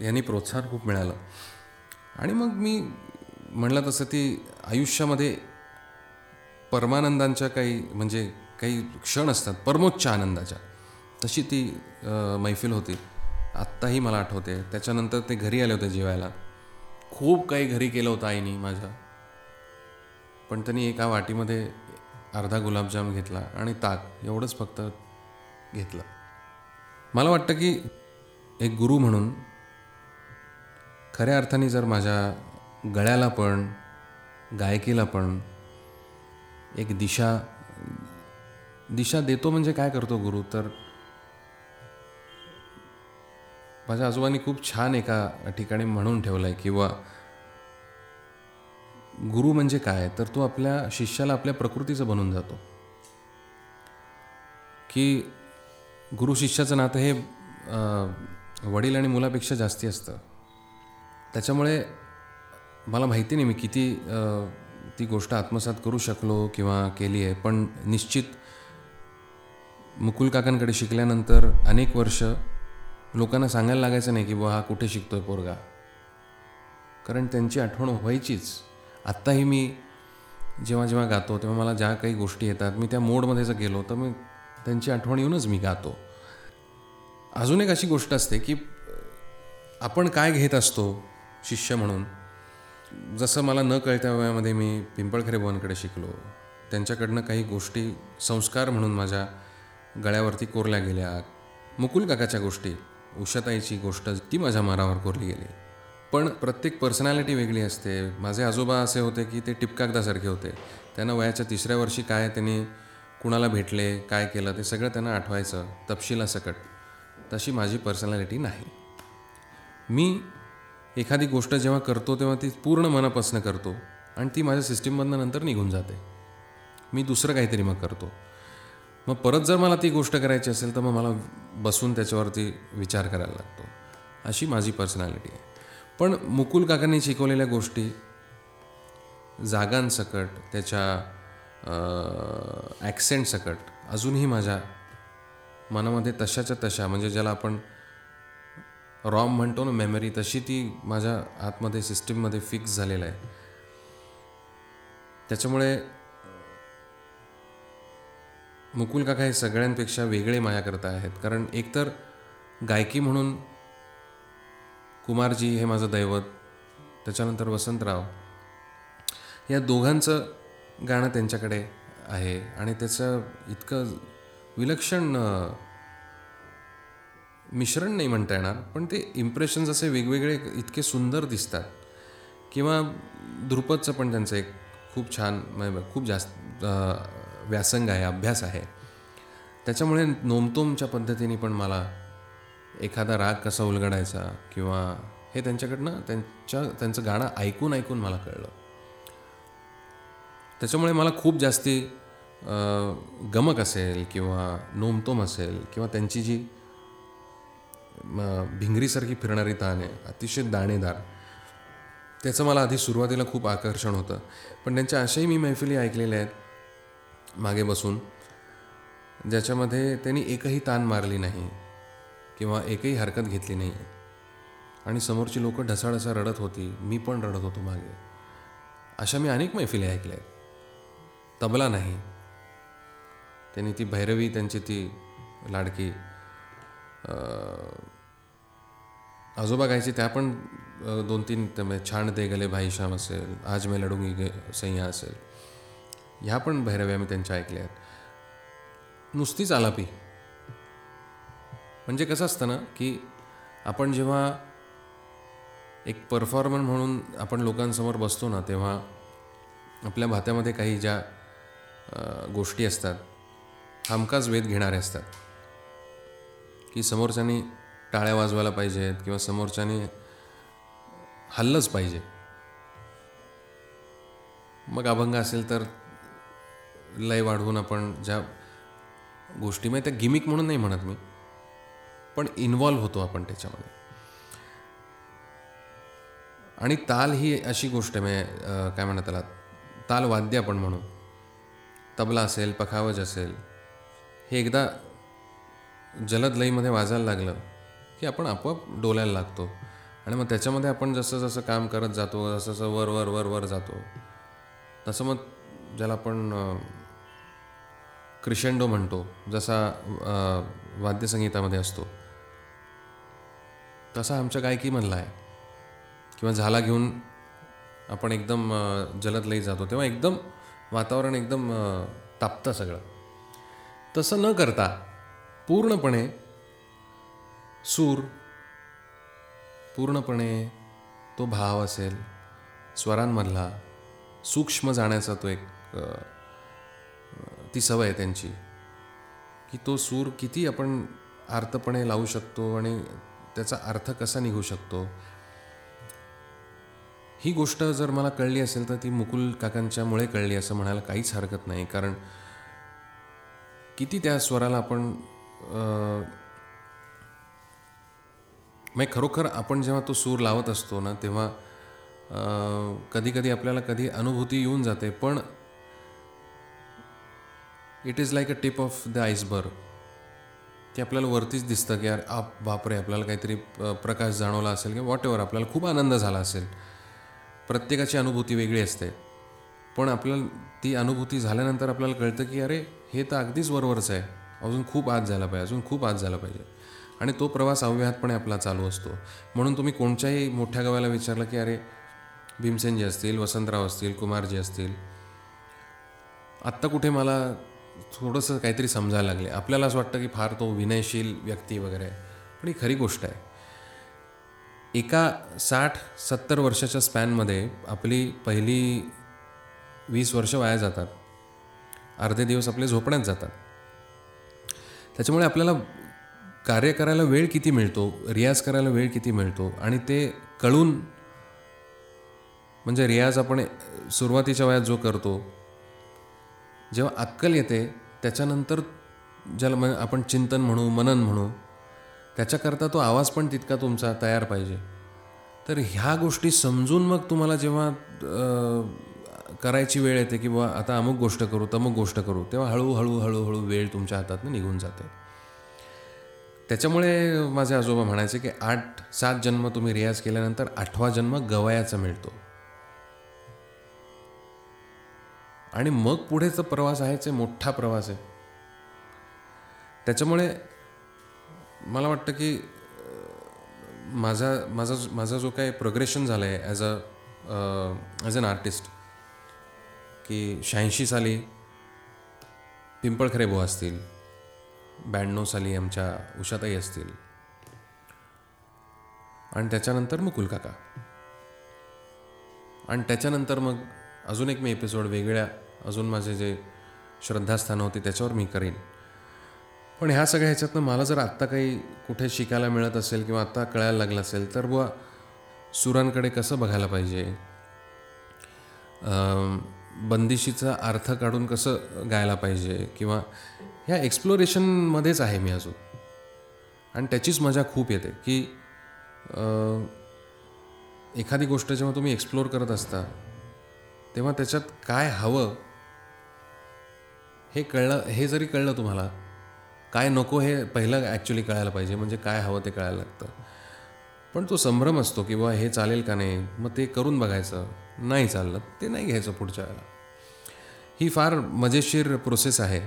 यांनी प्रोत्साहन खूप मिळालं. आणि मग मी म्हणलं तसं ती आयुष्यामध्ये परमानंदांच्या काही म्हणजे काही क्षण असतात परमोच्च आनंदाच्या तशी ती मैफिल होती. आत्ताही मला आठवते. त्याच्यानंतर ते घरी आले होते जेवायला. खूप काही घरी केलं होतं आईनी माझ्या. पण त्यांनी एका वाटीमध्ये अर्धा गुलाबजाम घेतला आणि ताक एवढंच फक्त घेतलं. मला वाटतं की एक गुरु म्हणून खऱ्या अर्थाने जर माझ्या गळ्याला पण गायकीला पण एक दिशा दिशा देतो म्हणजे काय करतो गुरु? तर माझ्या आजोबांनी खूप छान एका ठिकाणी म्हणून ठेवलं आहे किंवा गुरु म्हणजे काय? तर तो आपल्या शिष्याला आपल्या प्रकृतीचं बनून जातो. की गुरु शिष्याचं नातं हे वडील आणि मुलापेक्षा जास्ती असतं. त्याच्यामुळे मला माहिती नाही मी किती ती गोष्ट आत्मसात करू शकलो किंवा केली आहे. पण निश्चित मुकुल काकांकडे शिकल्यानंतर अनेक वर्ष लोकांना सांगायला लागायचं नाही की बुवा हा कुठे शिकतोय पोरगा. कारण त्यांची आठवण व्हायचीच. आत्ताही मी जेव्हा जेव्हा गातो तेव्हा मला ज्या काही गोष्टी येतात मी त्या मोडमध्ये जर गेलो तर मी त्यांची आठवण येऊनच मी गातो. अजून एक अशी गोष्ट असते की आपण काय घेत असतो शिष्य म्हणून? जसं मला न कळत्या वयामध्ये मी पिंपळखरे बुवांकडे शिकलो. त्यांच्याकडनं काही गोष्टी संस्कार म्हणून माझ्या गळ्यावरती कोरल्या गेल्या. मुकुल काकाच्या गोष्टी उषाताईची गोष्ट ती माझ्या मनावर कोरली गेली. पण प्रत्येक पर्सनॅलिटी वेगळी असते. माझे आजोबा असे होते की ते टिपकागदासारखे होते. त्यांना वयाच्या तिसऱ्या वर्षी काय त्यांनी कुणाला भेटले काय केलं ते सगळं त्यांना आठवायचं तपशिलासकट तशी माझी पर्सनॅलिटी नाही. मी एखादी गोष्ट जेव्हा करतो तेव्हा ती पूर्ण मनापासून करतो आणि ती माझ्या सिस्टीममधनं नंतर निघून जाते. मी दुसरं काहीतरी मग करतो. मग परत जर मला ती गोष्ट करायची असेल तर मग मला बसून त्याच्यावरती विचार करायला लागतो. अशी माझी पर्सनॅलिटी आहे. पण मुकुल काकांनी शिकवलेल्या गोष्टी जागांसकट त्याच्या ॲक्सेंटसकट अजूनही माझ्या मनामध्ये तशाच्या तशा म्हणजे ज्याला आपण रॉम म्हणतो ना मेमरी तशी ती माझ्या आतमध्ये सिस्टीममध्ये फिक्स झालेलं आहे. त्याच्यामुळे मुकुल काका हे सगळ्यांपेक्षा वेगळे माझ्याकरता आहेत. कारण एकतर गायकी म्हणून कुमारजी हे माझं दैवत त्याच्यानंतर वसंतराव. या दोघांचं गाणं त्यांच्याकडे आहे आणि त्याचं इतकं विलक्षण मिश्रण नाही म्हणता येणार पण ते इम्प्रेशन्स असे वेगवेगळे इतके सुंदर दिसतात. किंवा ध्रुपदचं पण त्यांचं एक खूप छान म्हणजे खूप जास्त व्यासंग आहे अभ्यास आहे. त्याच्यामुळे नोमतोमच्या पद्धतीने पण मला एखादा राग कसा उलगडायचा किंवा हे त्यांच्याकडनं त्यांच्या त्यांचं गाणं ऐकून ऐकून मला कळलं. त्याच्यामुळे मला खूप जास्ती गमक असेल किंवा नोमतोम असेल किंवा त्यांची जी भिंगरीसारखी फिरणारी ताण आहे अतिशय दाणेदार त्याचं मला आधी सुरुवातीला खूप आकर्षण होतं. पण त्यांच्या अशाही मी मैफिली ऐकलेल्या आहेत मागे बसून ज्याच्यामध्ये त्यांनी एकही ताण मारली नाही. किंवा एकही हरकत घेतली नाही. आणि समोरची लोकं ढसाढसा रडत होती मी पण रडत होतो मागे. अशा मी अनेक मैफिली ऐकल्या आहेत. तबला नाही. त्यांनी ती भैरवी त्यांची ती लाडकी आजोबा गायची त्या पण दोन तीन छान दे गले भाईशाम असेल आज मैं लढूंगी गे सैया असेल. ह्या पण भैरव्या मी त्यांच्या ऐकल्या आहेत. नुसतीच आलापी. म्हणजे कसं असतं ना की आपण जेव्हा एक परफॉर्मर म्हणून आपण लोकांसमोर बसतो ना तेव्हा आपल्या भात्यामध्ये काही ज्या गोष्टी असतात हमखास वेध घेणारे असतात. की समोरच्यानी टाळ्या वाजवायला पाहिजेत किंवा समोरच्यानी हल्लंच पाहिजे. मग अभंग असेल तर लय वाढवून आपण ज्या गोष्टी म्हणजे त्या गिमिक म्हणून नाही म्हणत मी पण इन्वॉल्व्ह होतो आपण त्याच्यामध्ये. आणि ताल ही अशी गोष्ट आहे म्हणजे काय म्हणतात त्याला ताल वाद्य आपण म्हणू. तबला असेल पखावज असेल हे एकदा जलद लईमध्ये वाजायला लागलं की आपण आपोआप डोलायला लागतो. आणि मग त्याच्यामध्ये आपण जसं जसं काम करत जातो जसं जसं वर वर वर वर जातो तसं मग ज्याला आपण क्रिशेंडो म्हणतो जसा वाद्यसंगीतामध्ये असतो. तसा आमच्या गायकी गायकीमधला आहे. किंवा झाला घेऊन आपण एकदम जलद लई जातो तेव्हा एकदम वातावरण एकदम तापतं सगळं. तसं न करता पूर्णपणे सूर पूर्णपणे तो भाव असेल स्वरांमधला सूक्ष्म जाण्याचा तो एक ती सवय आहे त्यांची. की तो सूर किती आपण आर्तपणे लावू शकतो आणि त्याचा अर्थ कसा निघू शकतो? ही गोष्ट जर मला कळली असेल तर ती मुकुल काकांच्यामुळे कळली असं म्हणायला काहीच हरकत नाही. कारण किती त्या स्वराला आपण म्हणजे खरोखर आपण जेव्हा तो सूर लावत असतो ना तेव्हा कधीकधी आपल्याला कधी अनुभूती येऊन जाते. पण it is like a tip of the iceberg ते आपल्याला वरतीच दिसतं की यार आप बापरे आपल्याला काहीतरी प्रकाश जाणवला असेल किंवा वॉट एवर आपल्याला खूप आनंद झाला असेल. प्रत्येकाची अनुभूती वेगळी असते. पण आपल्याला ती अनुभूती झाल्यानंतर आपल्याला कळतं की अरे हे तर अगदीच वरवरचं आहे. अजून खूप आज झाला पाहिजे अजून खूप आज झाला पाहिजे. आणि तो प्रवास अव्याहतपणे आपला चालू असतो. म्हणून तुम्ही कोणत्याही मोठ्या गावाला विचारलं की अरे भीमसेनजी असतील वसंतराव असतील कुमारजी असतील. आत्ता कुठे मला थोडंसं काहीतरी समजायला लागले. आपल्याला असं वाटतं की फार तो विनयशील व्यक्ती वगैरे पण ही खरी गोष्ट आहे. एका साठ सत्तर वर्षाच्या स्पॅनमध्ये आपली पहिली वीस वर्ष वाया जातात. अर्धे दिवस आपले झोपण्यात जातात. त्याच्यामुळे आपल्याला कार्य करायला वेळ किती मिळतो रियाज करायला वेळ किती मिळतो आणि ते कळून म्हणजे रियाज आपण सुरुवातीच्या वयात जो करतो जेव्हा अक्कल येते त्याच्यानंतर ज्याला मग आपण चिंतन म्हणू मनन म्हणू त्याच्याकरता तो आवाज पण तितका तुमचा तयार पाहिजे. तर ह्या गोष्टी समजून मग तुम्हाला जेव्हा करायची वेळ येते की बाबा आता अमुक गोष्ट करू तमुक गोष्ट करू तेव्हा हळूहळू हळूहळू वेळ तुमच्या हातातनं निघून जाते. त्याच्यामुळे माझे आजोबा म्हणायचे की आठ सात जन्म तुम्ही रियाज केल्यानंतर आठवा जन्म गवयाचा मिळतो. आणि मग पुढेचा प्रवास आहे ते मोठा प्रवास आहे. त्याच्यामुळे मला वाटतं की माझा माझा माझा जो काही प्रोग्रेशन झालं आहे as a as an artist की शहाऐंशी साली पिंपळखरे भाऊ असतील ब्याण्णव साली आमच्या उषाताई असतील आणि त्याच्यानंतर मुकुल काका आणि त्याच्यानंतर मग अजून एक मी एपिसोड वेगळ्या अजून माझे जे श्रद्धास्थानं होती त्याच्यावर मी करीन. पण ह्या सगळ्या ह्याच्यातनं मला जर आत्ता काही कुठे शिकायला मिळत असेल किंवा आत्ता कळायला लागलं असेल तर बुवा सुरांकडे कसं बघायला पाहिजे? बंदिशीचा अर्थ काढून कसं गायला पाहिजे? किंवा ह्या एक्सप्लोरेशनमध्येच आहे मी अजून. आणि त्याचीच मजा खूप येते की एखादी गोष्ट जेव्हा तुम्ही एक्सप्लोर करत असता तेव्हा त्याच्यात काय हवं हे कळलं हे जरी कळलं तुम्हाला काय नको हे पहिलं ॲक्च्युली कळायला पाहिजे म्हणजे काय हवं ते कळायला लागतं. पण तो संभ्रम असतो की बाबा हे चालेल का नाही मग ते करून बघायचं. नाही चाललं ते नाही घ्यायचं पुढच्या वेळेला. ही फार मजेशीर प्रोसेस आहे.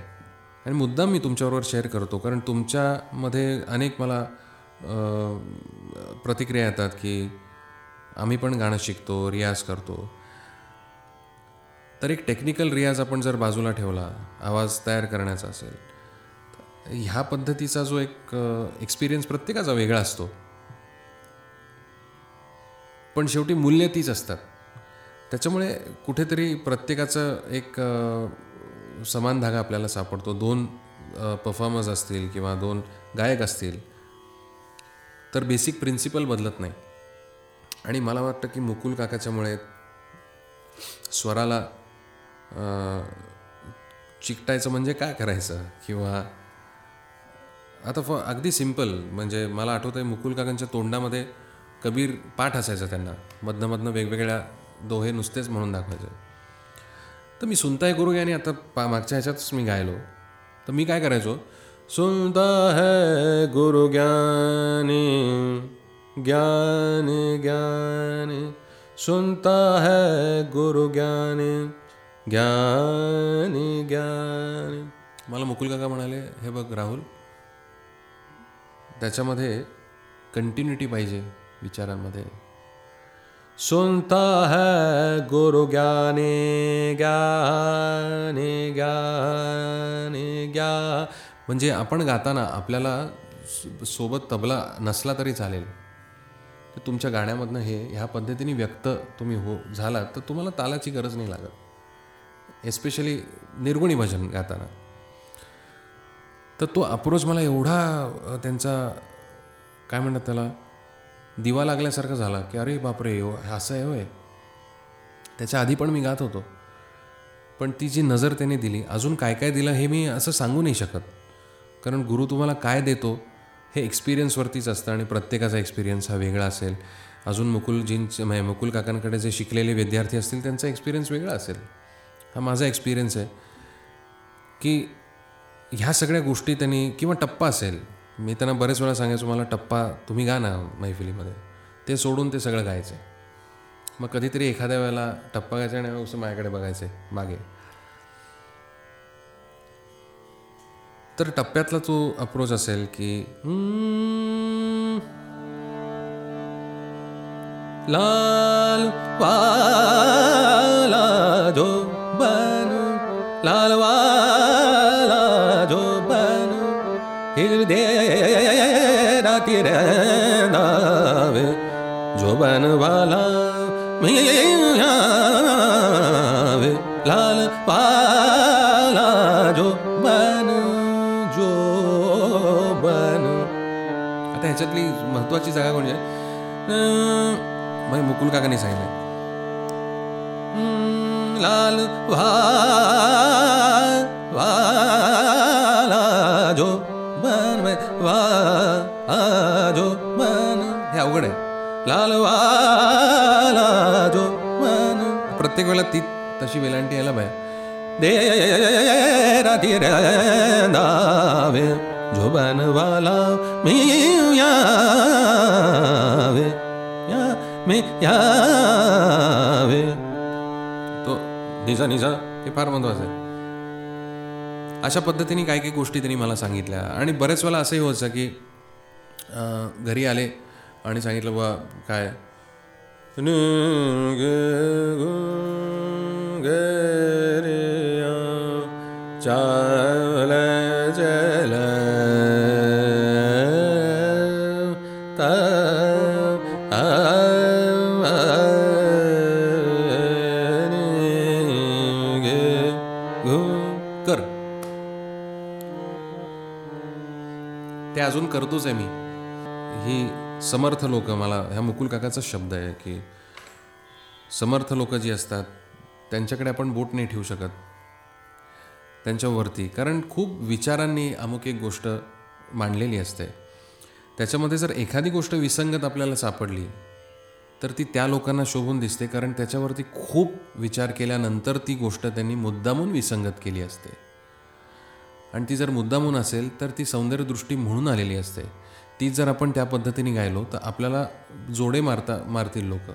आणि मुद्दाम मी तुमच्याबरोबर शेअर करतो कारण तुमच्यामध्ये अनेक मला प्रतिक्रिया येतात की आम्ही पण गाणं शिकतो रियाज करतो. तर एक टेक्निकल रियाज आपण जर बाजूला ठेवला आवाज तयार करण्याचा असेल ह्या पद्धतीचा जो एक एक्सपिरियन्स प्रत्येकाचा वेगळा असतो. पण शेवटी मूल्य तीच असतात. त्याच्यामुळे कुठेतरी प्रत्येकाचं एक समान धागा आपल्याला सापडतो. दोन परफॉर्मर्स असतील किंवा दोन गायक असतील तर बेसिक प्रिन्सिपल बदलत नाही. आणि मला वाटतं की मुकुल काकाच्यामुळे स्वराला चिकटायचं म्हणजे काय करायचं? किंवा आता फ अगदी सिंपल म्हणजे मला आठवतं आहे मुकुल काकांच्या तोंडामध्ये कबीर पाठ असायचा त्यांना. मधनंमधनं वेगवेगळ्या दोहे नुसतेच म्हणून दाखवायचे. तर मी सुनताय गुरु आणि आता पा मागच्या ह्याच्यातच मी गायलो. तर मी काय करायचो? सुनता है गुरु ज्ञानी ज्ञान ज्ञान. सुनता है गुरु ज्ञानी. ज्ञानी ज्ञानी मला मुकुल काका म्हणाले हे बघ राहुल त्याच्यामध्ये कंटिन्युटी पाहिजे विचारांमध्ये. सुनता है गुरु ज्ञाने ज्ञाने ज्ञाने ज्ञा. म्हणजे आपण गाताना आपल्याला सो- सोबत तबला नसला तरी चालेल. तर तुमच्या गाण्यामधनं हे ह्या पद्धतीने व्यक्त तुम्ही हो झालात तर तुम्हाला तालाची गरज नाही लागत. एस्पेशली निर्गुणी भजन गाताना. तर तो अप्रोच मला एवढा त्यांचा काय म्हणतात त्याला दिवा लागल्यासारखा झाला की अरे बापरे हो, असं आहे होय. त्याच्या आधी पण मी गात होतो. पण ती जी नजर त्याने दिली अजून काय काय दिलं हे मी असं सांगू नाही शकत. कारण गुरु तुम्हाला काय देतो हे एक्सपिरियन्सवरतीच असतं आणि प्रत्येकाचा एक्सपिरियन्स हा वेगळा असेल. अजून मुकुलजींचे म्हणजे मुकुल काकांकडे जे शिकलेले विद्यार्थी असतील त्यांचा एक्सपिरियन्स वेगळा असेल. हा माझा एक्सपिरियन्स आहे. की ह्या सगळ्या गोष्टी त्यांनी किंवा टप्पा असेल मी त्यांना बरेच वेळा सांगायचो मला टप्पा तुम्ही गा ना मैफिलीमध्ये. ते सोडून ते सगळं गायचे. मग कधीतरी एखाद्या वेळेला टप्पा गायचा आणि असं माझ्याकडे बघायचे मागे. तर टप्प्यातला तो अप्रोच असेल की लाल पाला जो बनू लाल जो बनू हृदय राती नावे जो बनवाला मियावे लाल पाला जो बन जो बन। आता ह्याच्यातली महत्वाची जागा कोणती आहे? मुकुल काकाने सांगितलं लाल वा वाला जो बन वा जो मन। हे अवघड आहे. लाल वाला जो मन। प्रत्येक वेळेला ती तशी वेलांटी यायला पाहिजे. दे राधी दावे जो बनवाला मी यावे या मी यावे निजा निजा. हे फार महत्वाचं आहे. अशा पद्धतीने काही काही गोष्टी त्यांनी मला सांगितल्या. आणि बरेच वेळा असंही व्हायचं की घरी आले आणि सांगितलं बा काय? गे ग ग रे चार ते करतोच आहे मी. ही समर्थ लोक मला ह्या मुकुल काकाचा शब्द आहे की समर्थ लोक जी असतात त्यांच्याकडे आपण बोट नाही ठेवू शकत. त्यांच्यावरती. कारण खूप विचारांनी अमुक एक गोष्ट मांडलेली असते. त्याच्यामध्ये जर एखादी गोष्ट विसंगत आपल्याला सापडली तर ती त्या लोकांना शोभून दिसते. कारण त्याच्यावरती खूप विचार केल्यानंतर ती गोष्ट त्यांनी मुद्दामून विसंगत केली असते. आणि ती जर मुद्दामून असेल तर ती सौंदर्यदृष्टी म्हणून आलेली असते. ती जर आपण त्या पद्धतीने गायलो तर आपल्याला जोडे मारता मारतील लोक.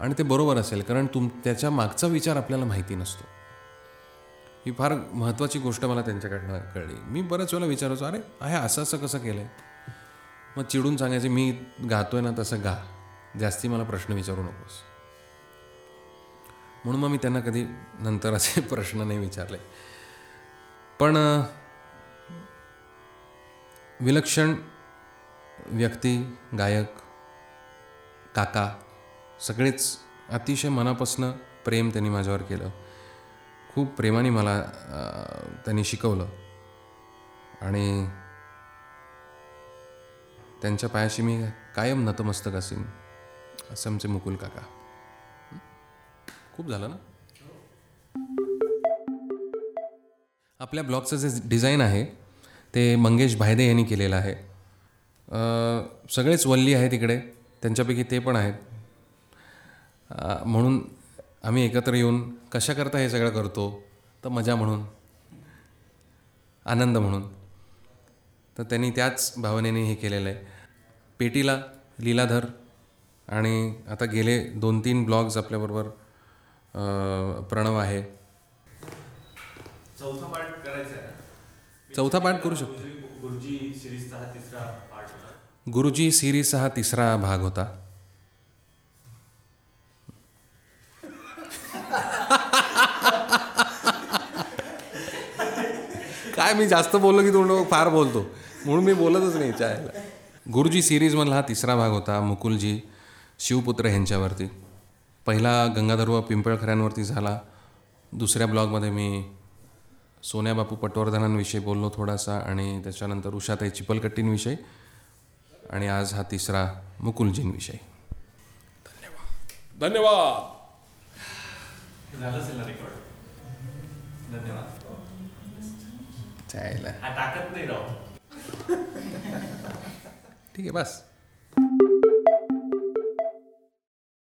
आणि ते बरोबर असेल कारण तुम त्याच्या मागचा विचार आपल्याला माहिती नसतो. ही फार महत्त्वाची गोष्ट मला त्यांच्याकडनं कळली. मी बऱ्याच वेळेला विचारायचो अरे आहे असं असं कसं केलं आहे मग चिडून सांगायचे मी गातोय ना तसं गा. जास्ती मला प्रश्न विचारू नकोस. म्हणून मग मी त्यांना कधी नंतर असे <laughs> प्रश्न नाही विचारले. पण विलक्षण व्यक्ती गायक काका सगळेच अतिशय मनापासनं प्रेम त्यांनी माझ्यावर केलं. खूप प्रेमाने मला त्यांनी शिकवलं. आणि त्यांच्या पायाशी मी कायम नतमस्तक असेन असं आमचे मुकुल काका. खूप झालं ना? आपल्या ब्लॉगचं जे डिझाईन आहे ते मंगेश भायदे यांनी केलेलं आहे. सगळेच वल्ली आहेत तिकडे त्यांच्यापैकी ते पण आहेत. म्हणून आम्ही एकत्र येऊन कशाकरता हे सगळं करतो? तर मजा म्हणून. आनंद म्हणून. तर त्यांनी त्याच भावनेने हे केलेलं आहे. पेटीला लीलाधर आणि आता गेले दोन तीन ब्लॉग्स आपल्याबरोबर प्रणव आहे. चौथा पार्ट करायचा आहे चौथा पार्ट करू शकतो. गुरुजी सिरीजचा हा तिसरा भाग होता. काय मी जास्त बोललो की तोंड फार बोलतो. म्हणून मी बोलतच नाही चायला गुरुजी सिरीजमधला हा तिसरा भाग होता मुकुलजी शिवपुत्र ह्यांच्यावरती. पहिला गंगाधर व पिंपळखऱ्यांवरती झाला. दुसऱ्या ब्लॉगमध्ये मी सोन्या बापू पटवर्धनांविषयी बोललो थोडासा आणि त्याच्यानंतर उषाताई चिपलकट्टींविषयी. आणि आज हा तिसरा मुकुलजींविषयी. धन्यवाद. धन्यवाद. झालं असेल ना रेकॉर्ड धन्यवाद. चायला टाकत नाही राव. ठीक आहे बस.